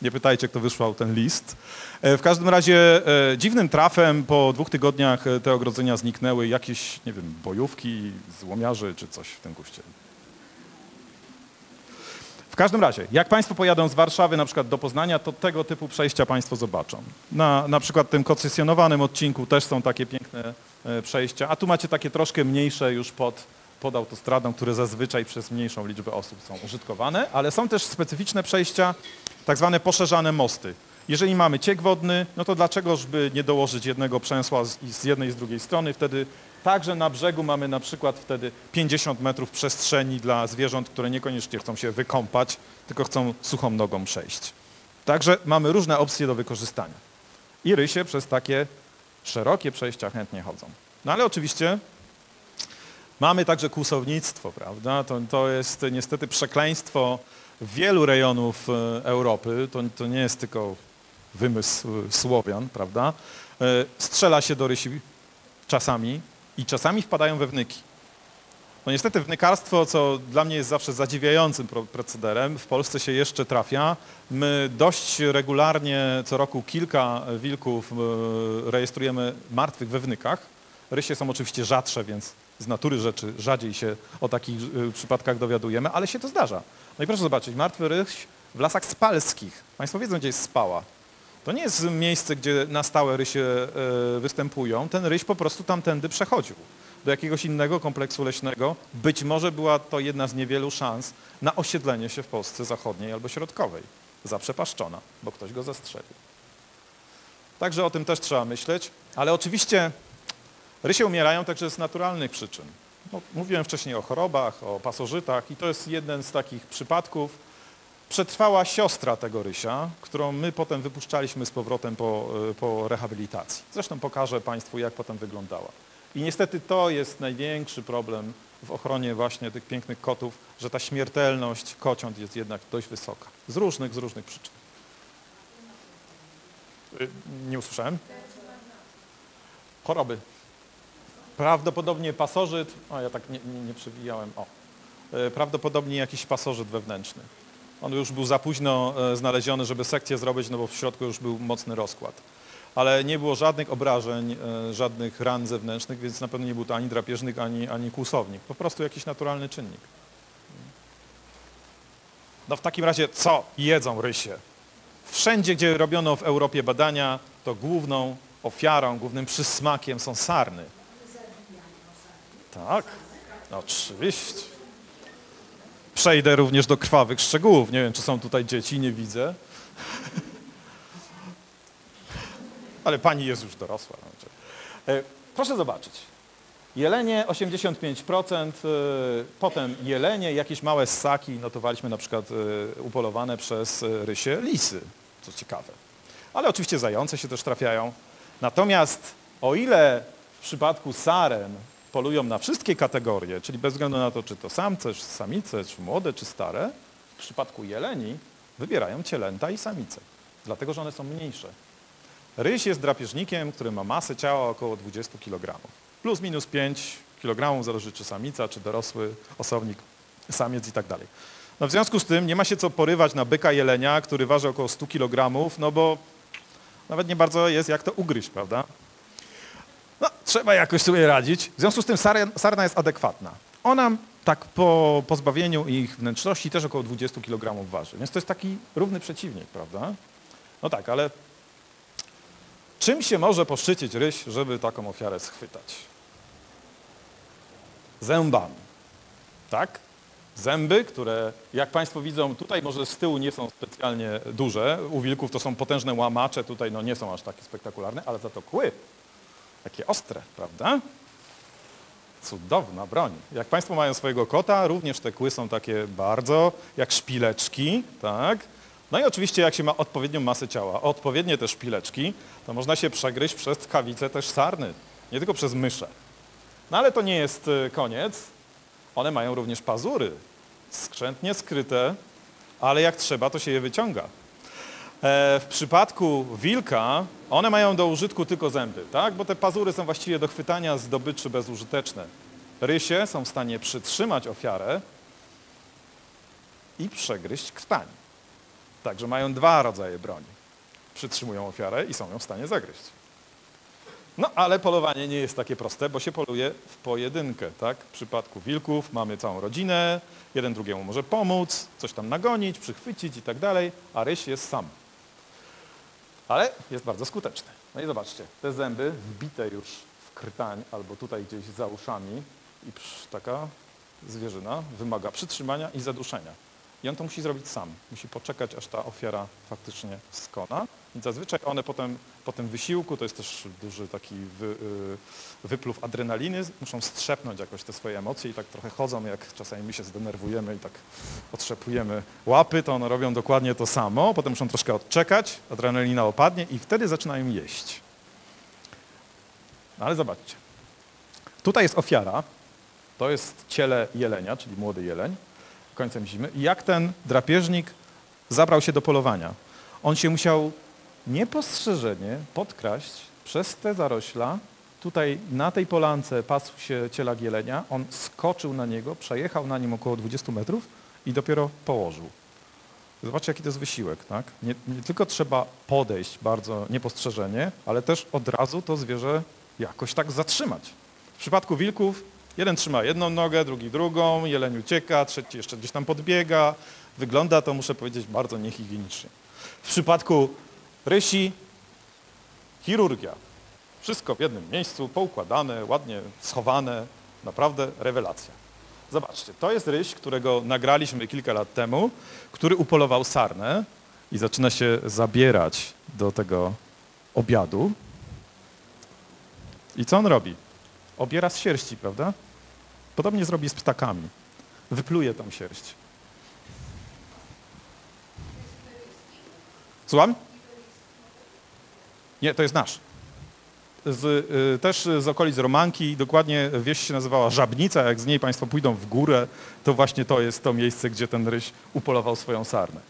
Nie pytajcie, kto wysłał ten list. E, W każdym razie e, dziwnym trafem po dwóch tygodniach e, te ogrodzenia zniknęły. Jakieś, nie wiem, bojówki, złomiarzy czy coś w tym guście. W każdym razie, jak Państwo pojadą z Warszawy na przykład do Poznania, to tego typu przejścia Państwo zobaczą. Na, na przykład tym koncesjonowanym odcinku też są takie piękne e, przejścia, a tu macie takie troszkę mniejsze już pod, pod autostradą, które zazwyczaj przez mniejszą liczbę osób są użytkowane, ale są też specyficzne przejścia, tak zwane poszerzane mosty. Jeżeli mamy ciek wodny, no to dlaczegoż by nie dołożyć jednego przęsła z, z jednej i z drugiej strony? Wtedy także na brzegu mamy na przykład wtedy 50 metrów przestrzeni dla zwierząt, które niekoniecznie chcą się wykąpać, tylko chcą suchą nogą przejść. Także mamy różne opcje do wykorzystania. I rysie przez takie szerokie przejścia chętnie chodzą. No ale oczywiście mamy także kłusownictwo, prawda? To, to jest niestety przekleństwo wielu rejonów e, Europy. To, to nie jest tylko wymysł e, Słowian, prawda? E, Strzela się do rysi czasami i czasami wpadają we wnyki. No niestety wnykarstwo, co dla mnie jest zawsze zadziwiającym pro- procederem, w Polsce się jeszcze trafia. My dość regularnie co roku kilka wilków e, rejestrujemy martwych we wnykach. Rysie są oczywiście rzadsze, więc z natury rzeczy rzadziej się o takich e, przypadkach dowiadujemy, ale się to zdarza. No i proszę zobaczyć, martwy ryś w lasach spalskich. Państwo wiedzą, gdzie jest spała. To nie jest miejsce, gdzie na stałe rysie występują. Ten ryś po prostu tamtędy przechodził do jakiegoś innego kompleksu leśnego. Być może była to jedna z niewielu szans na osiedlenie się w Polsce zachodniej albo środkowej. Zaprzepaszczona, bo ktoś go zastrzelił. Także o tym też trzeba myśleć, ale oczywiście rysie umierają także z naturalnych przyczyn. No, mówiłem wcześniej o chorobach, o pasożytach i to jest jeden z takich przypadków. Przetrwała siostra tego rysia, którą my potem wypuszczaliśmy z powrotem po, y, po rehabilitacji. Zresztą pokażę Państwu, jak potem wyglądała. I niestety to jest największy problem w ochronie właśnie tych pięknych kotów, że ta śmiertelność kociąt jest jednak dość wysoka. Z różnych, z różnych przyczyn. Y, Nie usłyszałem? Choroby. Prawdopodobnie pasożyt, o ja tak nie, nie, nie przewijałem, o. E, Prawdopodobnie jakiś pasożyt wewnętrzny. On już był za późno e, znaleziony, żeby sekcję zrobić, no bo w środku już był mocny rozkład. Ale nie było żadnych obrażeń, e, żadnych ran zewnętrznych, więc na pewno nie był to ani drapieżnik, ani, ani kłusownik. Po prostu jakiś naturalny czynnik. No w takim razie co jedzą rysie? Wszędzie, gdzie robiono w Europie badania, to główną ofiarą, głównym przysmakiem są sarny. Tak, no oczywiście. Przejdę również do krwawych szczegółów. Nie wiem, czy są tutaj dzieci, nie widzę. Ale pani jest już dorosła. no, E, Proszę zobaczyć. Jelenie 85%, y, potem jelenie, jakieś małe ssaki, notowaliśmy na przykład y, upolowane przez rysie lisy, co ciekawe. Ale oczywiście zające się też trafiają. Natomiast o ile w przypadku saren polują na wszystkie kategorie, czyli bez względu na to, czy to samce, czy samice, czy młode, czy stare, w przypadku jeleni wybierają cielęta i samice, dlatego że one są mniejsze. Ryś jest drapieżnikiem, który ma masę ciała około 20 kg. Plus minus 5 kg, zależy czy samica, czy dorosły osobnik, samiec i tak dalej. No w związku z tym nie ma się co porywać na byka jelenia, który waży około 100 kg, no bo nawet nie bardzo jest jak to ugryźć, prawda? Trzeba jakoś sobie radzić. W związku z tym sar- sarna jest adekwatna. Ona tak po pozbawieniu ich wnętrzności też około 20 kg waży, więc to jest taki równy przeciwnik, prawda? No tak, ale czym się może poszczycić ryś, żeby taką ofiarę schwytać? Zębami, tak? Zęby, które jak Państwo widzą, tutaj może z tyłu nie są specjalnie duże, u wilków to są potężne łamacze, tutaj no nie są aż takie spektakularne, ale za to kły, takie ostre, prawda? Cudowna broń. Jak Państwo mają swojego kota, również te kły są takie bardzo jak szpileczki, tak? No i oczywiście jak się ma odpowiednią masę ciała, odpowiednie te szpileczki, to można się przegryźć przez tkawicę też sarny, nie tylko przez myszę. No ale to nie jest y, koniec. One mają również pazury, skrzętnie skryte, ale jak trzeba, to się je wyciąga. E, W przypadku wilka one mają do użytku tylko zęby, tak? bo te pazury są właściwie do chwytania zdobyczy bezużyteczne. Rysie są w stanie przytrzymać ofiarę i przegryźć krtań. Także mają dwa rodzaje broni. Przytrzymują ofiarę i są ją w stanie zagryźć. No ale polowanie nie jest takie proste, bo się poluje w pojedynkę, tak? W przypadku wilków mamy całą rodzinę, jeden drugiemu może pomóc, coś tam nagonić, przychwycić i tak dalej, a ryś jest sam. Ale jest bardzo skuteczny. No i zobaczcie, te zęby wbite już w krtań albo tutaj gdzieś za uszami i psz, taka zwierzyna wymaga przytrzymania i zaduszenia. I on to musi zrobić sam. Musi poczekać, aż ta ofiara faktycznie skona. I zazwyczaj one potem, po tym wysiłku, to jest też duży taki wy, y, wypluw adrenaliny, muszą strzepnąć jakoś te swoje emocje i tak trochę chodzą, jak czasami my się zdenerwujemy i tak otrzepujemy łapy, to one robią dokładnie to samo. Potem muszą troszkę odczekać, adrenalina opadnie i wtedy zaczynają jeść. No ale zobaczcie. Tutaj jest ofiara, to jest ciele jelenia, czyli młody jeleń, końcem zimy. I jak ten drapieżnik zabrał się do polowania? On się musiał niepostrzeżenie podkraść przez te zarośla. Tutaj na tej polance pasł się cielak jelenia. On skoczył na niego, przejechał na nim około 20 metrów i dopiero położył. Zobaczcie, jaki to jest wysiłek, tak? Nie, nie tylko trzeba podejść bardzo niepostrzeżenie, ale też od razu to zwierzę jakoś tak zatrzymać. W przypadku wilków jeden trzyma jedną nogę, drugi drugą, jeleń ucieka, trzeci jeszcze gdzieś tam podbiega. Wygląda to, muszę powiedzieć, bardzo niehigienicznie. W przypadku rysi chirurgia. Wszystko w jednym miejscu, poukładane, ładnie schowane. Naprawdę rewelacja. Zobaczcie, to jest ryś, którego nagraliśmy kilka lat temu, który upolował sarnę i zaczyna się zabierać do tego obiadu. I co on robi? Obiera z sierści, prawda? Podobnie zrobi z ptakami. Wypluje tam sierść. Słucham? Nie, to jest nasz. Z, y, też z okolic Romanki, dokładnie wieś się nazywała Żabnica, jak z niej Państwo pójdą w górę, to właśnie to jest to miejsce, gdzie ten ryś upolował swoją sarnę.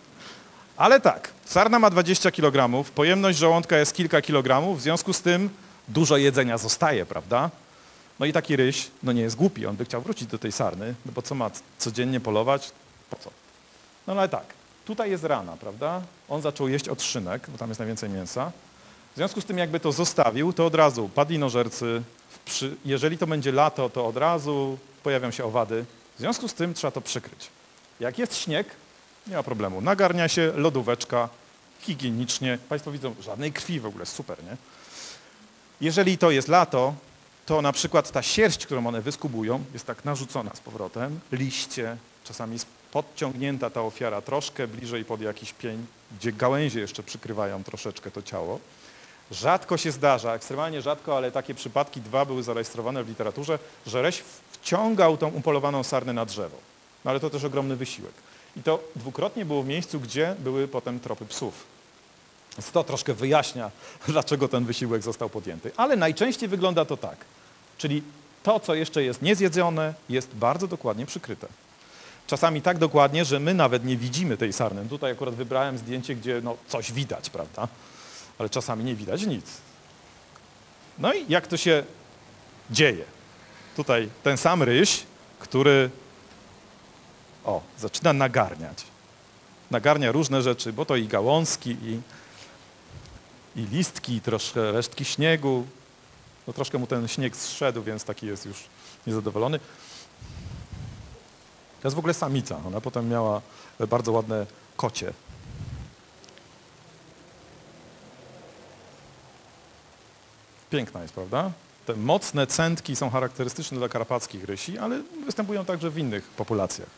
Ale tak, sarna ma 20 kg, pojemność żołądka jest kilka kilogramów, w związku z tym dużo jedzenia zostaje, prawda? No i taki ryś, no nie jest głupi, on by chciał wrócić do tej sarny, no bo co ma codziennie polować? Po co? No ale tak, tutaj jest rana, prawda? On zaczął jeść od szynek, bo tam jest najwięcej mięsa. W związku z tym jakby to zostawił, to od razu padlinożercy, w przy... jeżeli to będzie lato, to od razu pojawią się owady. W związku z tym trzeba to przykryć. Jak jest śnieg, nie ma problemu. Nagarnia się lodóweczka, higienicznie. Państwo widzą, żadnej krwi w ogóle, super, nie? Jeżeli to jest lato, to na przykład ta sierść, którą one wyskubują, jest tak narzucona z powrotem, liście, czasami jest podciągnięta ta ofiara troszkę bliżej pod jakiś pień, gdzie gałęzie jeszcze przykrywają troszeczkę to ciało. Rzadko się zdarza, ekstremalnie rzadko, ale takie przypadki dwa były zarejestrowane w literaturze, że reś wciągał tą upolowaną sarnę na drzewo. No ale to też ogromny wysiłek. I to dwukrotnie było w miejscu, gdzie były potem tropy psów. Więc to troszkę wyjaśnia, dlaczego ten wysiłek został podjęty. Ale najczęściej wygląda to tak. Czyli to, co jeszcze jest niezjedzone, jest bardzo dokładnie przykryte. Czasami tak dokładnie, że my nawet nie widzimy tej sarny. Tutaj akurat wybrałem zdjęcie, gdzie no, coś widać, prawda? Ale czasami nie widać nic. No i jak to się dzieje? Tutaj ten sam ryś, który o, zaczyna nagarniać. Nagarnia różne rzeczy, bo to i gałązki, i, i listki, i troszkę resztki śniegu. No troszkę mu ten śnieg zszedł, więc taki jest już niezadowolony. To jest w ogóle samica. Ona potem miała bardzo ładne kocie. Piękna jest, prawda? Te mocne cętki są charakterystyczne dla karpackich rysi, ale występują także w innych populacjach.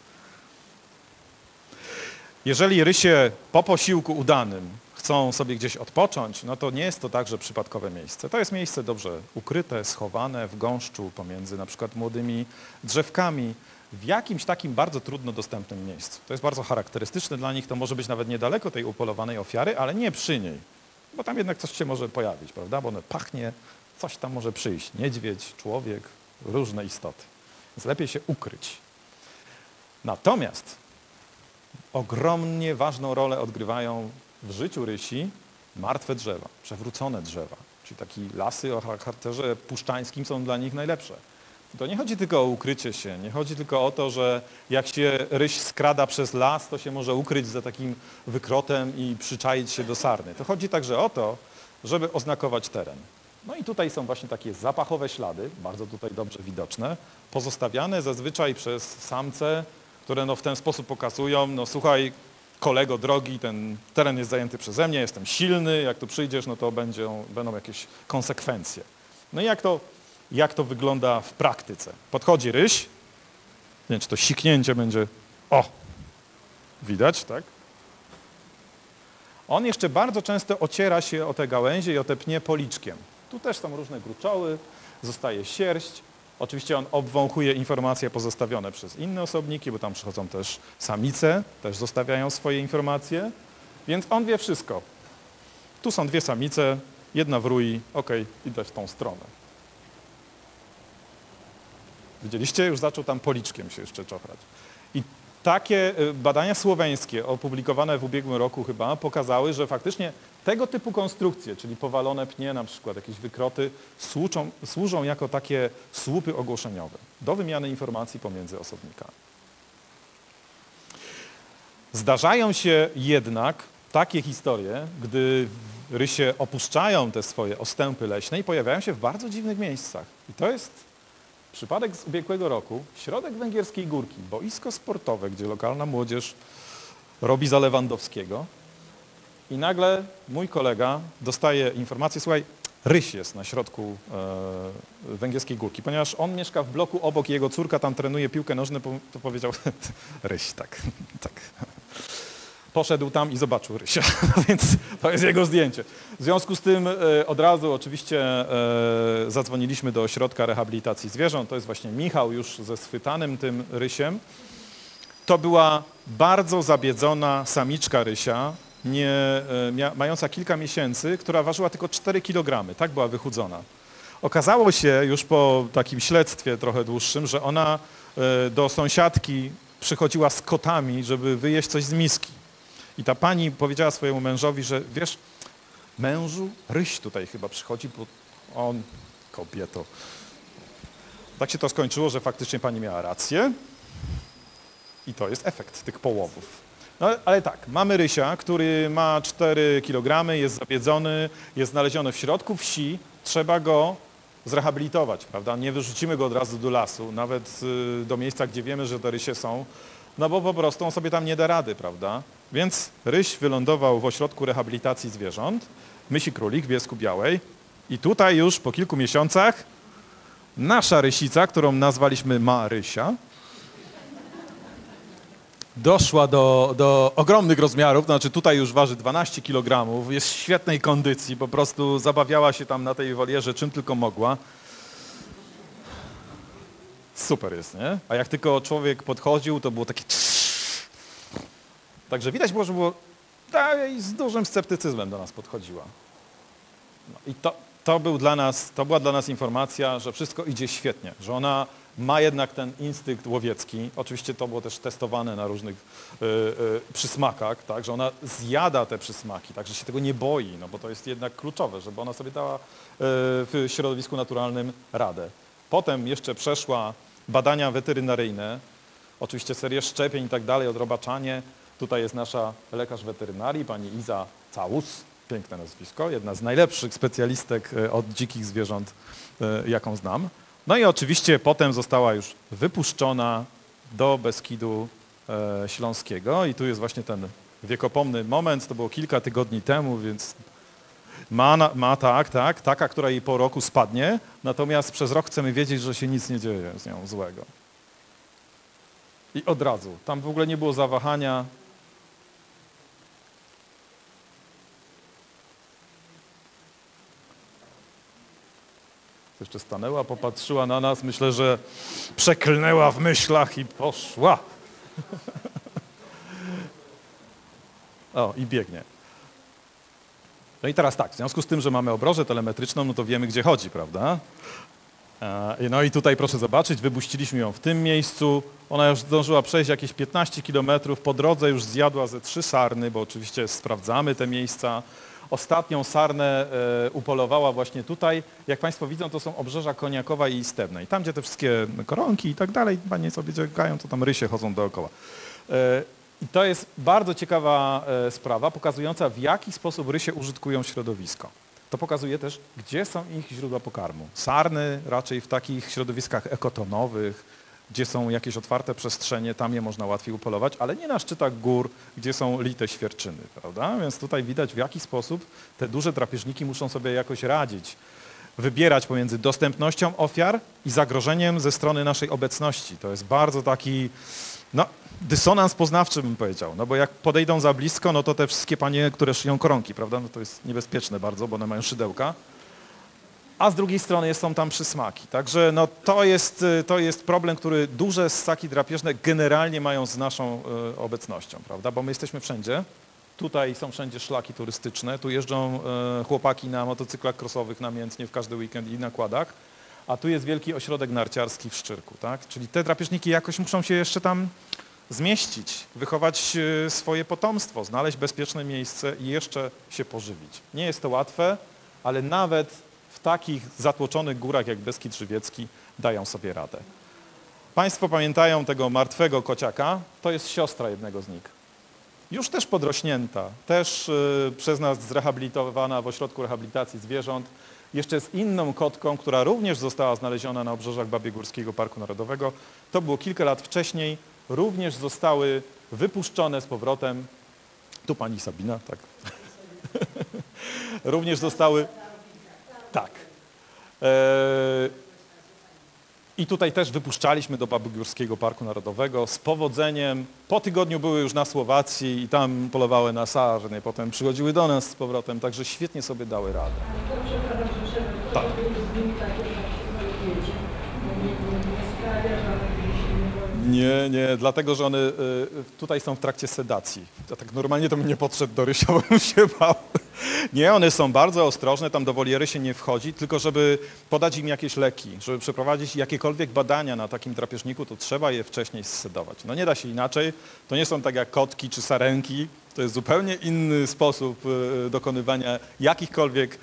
Jeżeli rysie po posiłku udanym chcą sobie gdzieś odpocząć, no to nie jest to także przypadkowe miejsce. To jest miejsce dobrze ukryte, schowane w gąszczu pomiędzy na przykład młodymi drzewkami, w jakimś takim bardzo trudno dostępnym miejscu. To jest bardzo charakterystyczne dla nich, to może być nawet niedaleko tej upolowanej ofiary, ale nie przy niej, bo tam jednak coś się może pojawić, prawda? Bo one pachnie, coś tam może przyjść, niedźwiedź, człowiek, różne istoty. Więc lepiej się ukryć. Natomiast ogromnie ważną rolę odgrywają w życiu rysi martwe drzewa, przewrócone drzewa. Czyli takie lasy o charakterze puszczańskim są dla nich najlepsze. To nie chodzi tylko o ukrycie się, nie chodzi tylko o to, że jak się ryś skrada przez las, to się może ukryć za takim wykrotem i przyczaić się do sarny. To chodzi także o to, żeby oznakować teren. No i tutaj są właśnie takie zapachowe ślady, bardzo tutaj dobrze widoczne, pozostawiane zazwyczaj przez samce, które no w ten sposób pokazują, no słuchaj, kolego drogi, ten teren jest zajęty przeze mnie, jestem silny, jak tu przyjdziesz, no to będą, jakieś konsekwencje. No i jak to jak to wygląda w praktyce. Podchodzi ryś, nie wiem, czy to siknięcie będzie, o, widać, tak? On jeszcze bardzo często ociera się o te gałęzie i o te pnie policzkiem. Tu też są różne gruczoły, zostaje sierść. Oczywiście on obwąchuje informacje pozostawione przez inne osobniki, bo tam przychodzą też samice, też zostawiają swoje informacje, więc on wie wszystko. Tu są dwie samice, jedna w rui, ok, idę w tą stronę. Widzieliście? Już zaczął tam policzkiem się jeszcze czochrać. I takie y, badania słoweńskie opublikowane w ubiegłym roku chyba pokazały, że faktycznie tego typu konstrukcje, czyli powalone pnie na przykład, jakieś wykroty, służą, służą jako takie słupy ogłoszeniowe do wymiany informacji pomiędzy osobnikami. Zdarzają się jednak takie historie, gdy rysie opuszczają te swoje ostępy leśne i pojawiają się w bardzo dziwnych miejscach. I to jest Przypadek z ubiegłego roku, środek węgierskiej górki, boisko sportowe, gdzie lokalna młodzież robi za Lewandowskiego i nagle mój kolega dostaje informację, słuchaj, ryś jest na środku e, węgierskiej górki, ponieważ on mieszka w bloku obok, jego córka tam trenuje piłkę nożną, to powiedział, ryś, tak, tak poszedł tam i zobaczył Rysia, więc to jest jego zdjęcie. W związku z tym e, od razu oczywiście e, zadzwoniliśmy do ośrodka rehabilitacji zwierząt, to jest właśnie Michał już ze schwytanym tym Rysiem. To była bardzo zabiedzona samiczka Rysia, nie, e, mająca kilka miesięcy, która ważyła tylko 4 kg, tak była wychudzona. Okazało się już po takim śledztwie trochę dłuższym, że ona do sąsiadki przychodziła z kotami, żeby wyjeść coś z miski. I ta pani powiedziała swojemu mężowi, że wiesz, mężu, ryś tutaj chyba przychodzi, bo on, kobieto. Tak się to skończyło, że faktycznie pani miała rację i to jest efekt tych połowów. No, ale tak, mamy rysia, który ma 4 kg, jest zabiedzony, jest znaleziony w środku wsi, trzeba go zrehabilitować, prawda? Nie wyrzucimy go od razu do lasu, nawet y, do miejsca, gdzie wiemy, że te rysie są, no bo po prostu on sobie tam nie da rady, prawda? Więc ryś wylądował w ośrodku rehabilitacji zwierząt, myśli królik w Biesku Białej i tutaj już po kilku miesiącach nasza rysica, którą nazwaliśmy Marysia, doszła do, do ogromnych rozmiarów, to znaczy tutaj już waży 12 kg, jest w świetnej kondycji, po prostu zabawiała się tam na tej wolierze czym tylko mogła. Super jest, nie? A jak tylko człowiek podchodził, to było takie... Także widać było, że było z dużym sceptycyzmem do nas podchodziła. No I to, to, był dla nas, to była dla nas informacja, że wszystko idzie świetnie, że ona ma jednak ten instynkt łowiecki. Oczywiście to było też testowane na różnych y, y, przysmakach, tak, że ona zjada te przysmaki, tak, że się tego nie boi, no bo to jest jednak kluczowe, żeby ona sobie dała y, w środowisku naturalnym radę. Potem jeszcze przeszła badania weterynaryjne, oczywiście serię szczepień i tak dalej, odrobaczanie. Tutaj jest nasza lekarz weterynarii, pani Iza Całus, piękne nazwisko, jedna z najlepszych specjalistek od dzikich zwierząt, jaką znam. No i oczywiście potem została już wypuszczona do Beskidu e, Śląskiego. I tu jest właśnie ten wiekopomny moment, to było kilka tygodni temu, więc ma, ma tak, tak, taka, która jej po roku spadnie, natomiast przez rok chcemy wiedzieć, że się nic nie dzieje z nią złego. I od razu, tam w ogóle nie było zawahania, Jeszcze stanęła, popatrzyła na nas, myślę, że przeklnęła w myślach i poszła. o, i biegnie. No i teraz tak, w związku z tym, że mamy obrożę telemetryczną, no to wiemy, gdzie chodzi, prawda? No i tutaj proszę zobaczyć, wypuściliśmy ją w tym miejscu. Ona już zdążyła przejść jakieś 15 kilometrów. Po drodze już zjadła ze trzy sarny, bo oczywiście sprawdzamy te miejsca. Ostatnią sarnę e, upolowała właśnie tutaj. Jak Państwo widzą, to są obrzeża Koniakowa i Stebne. I tam, gdzie te wszystkie koronki i tak dalej, Panie sobie czekają, to tam rysie chodzą dookoła. E, I to jest bardzo ciekawa e, sprawa, pokazująca w jaki sposób rysie użytkują środowisko. To pokazuje też, gdzie są ich źródła pokarmu. Sarny raczej w takich środowiskach ekotonowych, gdzie są jakieś otwarte przestrzenie, tam je można łatwiej upolować, ale nie na szczytach gór, gdzie są lite świerczyny, prawda? Więc tutaj widać w jaki sposób te duże drapieżniki muszą sobie jakoś radzić. Wybierać pomiędzy dostępnością ofiar i zagrożeniem ze strony naszej obecności. To jest bardzo taki, no, dysonans poznawczy bym powiedział, no bo jak podejdą za blisko, no to te wszystkie panie, które szyją koronki, prawda, no to jest niebezpieczne bardzo, bo one mają szydełka, a z drugiej strony są tam przysmaki. Także no, to, jest, y, to jest problem, który duże ssaki drapieżne generalnie mają z naszą y, obecnością, prawda? Bo my jesteśmy wszędzie. Tutaj są wszędzie szlaki turystyczne, tu jeżdżą y, chłopaki na motocyklach crossowych namiętnie w każdy weekend i nakładach, a tu jest wielki ośrodek narciarski w Szczyrku, tak? Czyli te drapieżniki jakoś muszą się jeszcze tam zmieścić, wychować swoje potomstwo, znaleźć bezpieczne miejsce i jeszcze się pożywić. Nie jest to łatwe, ale nawet takich zatłoczonych górach jak Beskid Żywiecki dają sobie radę. Państwo pamiętają tego martwego kociaka? To jest siostra jednego z nich. Już też podrośnięta, też y, przez nas zrehabilitowana w ośrodku rehabilitacji zwierząt, jeszcze z inną kotką, która również została znaleziona na obrzeżach Babiegórskiego Parku Narodowego. To było kilka lat wcześniej. Również zostały wypuszczone z powrotem. Tu pani Sabina, tak. również zostały tak. E, I tutaj też wypuszczaliśmy do Babugórskiego Parku Narodowego z powodzeniem. Po tygodniu były już na Słowacji i tam polowały na sarny, potem przychodziły do nas z powrotem, także świetnie sobie dały radę. Tak. Nie, nie, dlatego, że one y, tutaj są w trakcie sedacji. Ja tak normalnie to bym nie podszedł do rysia, bo bym się bał. Nie, one są bardzo ostrożne, tam do woliery się nie wchodzi, tylko żeby podać im jakieś leki, żeby przeprowadzić jakiekolwiek badania na takim drapieżniku, to trzeba je wcześniej zsedować. No nie da się inaczej, to nie są tak jak kotki czy sarenki, to jest zupełnie inny sposób y, dokonywania jakichkolwiek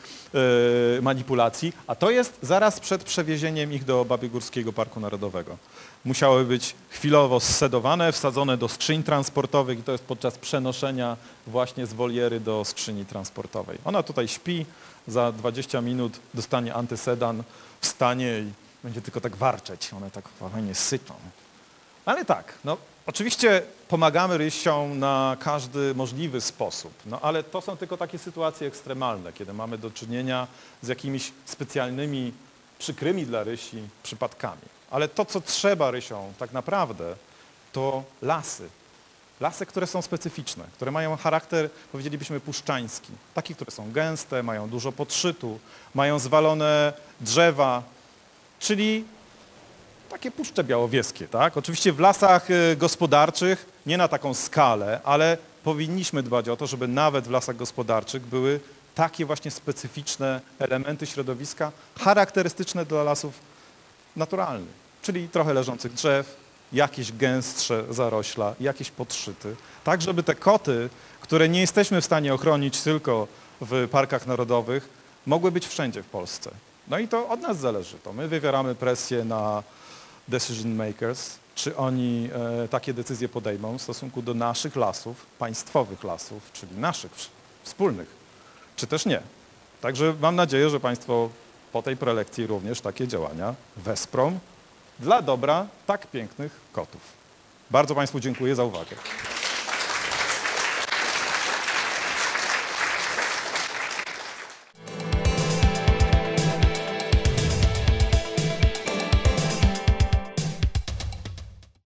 y, manipulacji, a to jest zaraz przed przewiezieniem ich do Babiegórskiego Parku Narodowego musiały być chwilowo zsedowane, wsadzone do skrzyń transportowych i to jest podczas przenoszenia właśnie z woliery do skrzyni transportowej. Ona tutaj śpi, za 20 minut dostanie antysedan, wstanie i będzie tylko tak warczeć. One tak fajnie syczą. Ale tak, no oczywiście pomagamy rysiom na każdy możliwy sposób, no ale to są tylko takie sytuacje ekstremalne, kiedy mamy do czynienia z jakimiś specjalnymi, przykrymi dla rysi przypadkami. Ale to, co trzeba rysią tak naprawdę, to lasy. Lasy, które są specyficzne, które mają charakter, powiedzielibyśmy, puszczański. Takie, które są gęste, mają dużo podszytu, mają zwalone drzewa, czyli takie puszcze białowieskie, tak? Oczywiście w lasach y, gospodarczych nie na taką skalę, ale powinniśmy dbać o to, żeby nawet w lasach gospodarczych były takie właśnie specyficzne elementy środowiska charakterystyczne dla lasów naturalnych, czyli trochę leżących drzew, jakieś gęstsze zarośla, jakieś podszyty, tak żeby te koty, które nie jesteśmy w stanie ochronić tylko w parkach narodowych, mogły być wszędzie w Polsce. No i to od nas zależy. To my wywieramy presję na decision makers, czy oni e, takie decyzje podejmą w stosunku do naszych lasów, państwowych lasów, czyli naszych wspólnych, czy też nie. Także mam nadzieję, że Państwo po tej prelekcji również takie działania wesprą dla dobra tak pięknych kotów. Bardzo Państwu dziękuję za uwagę.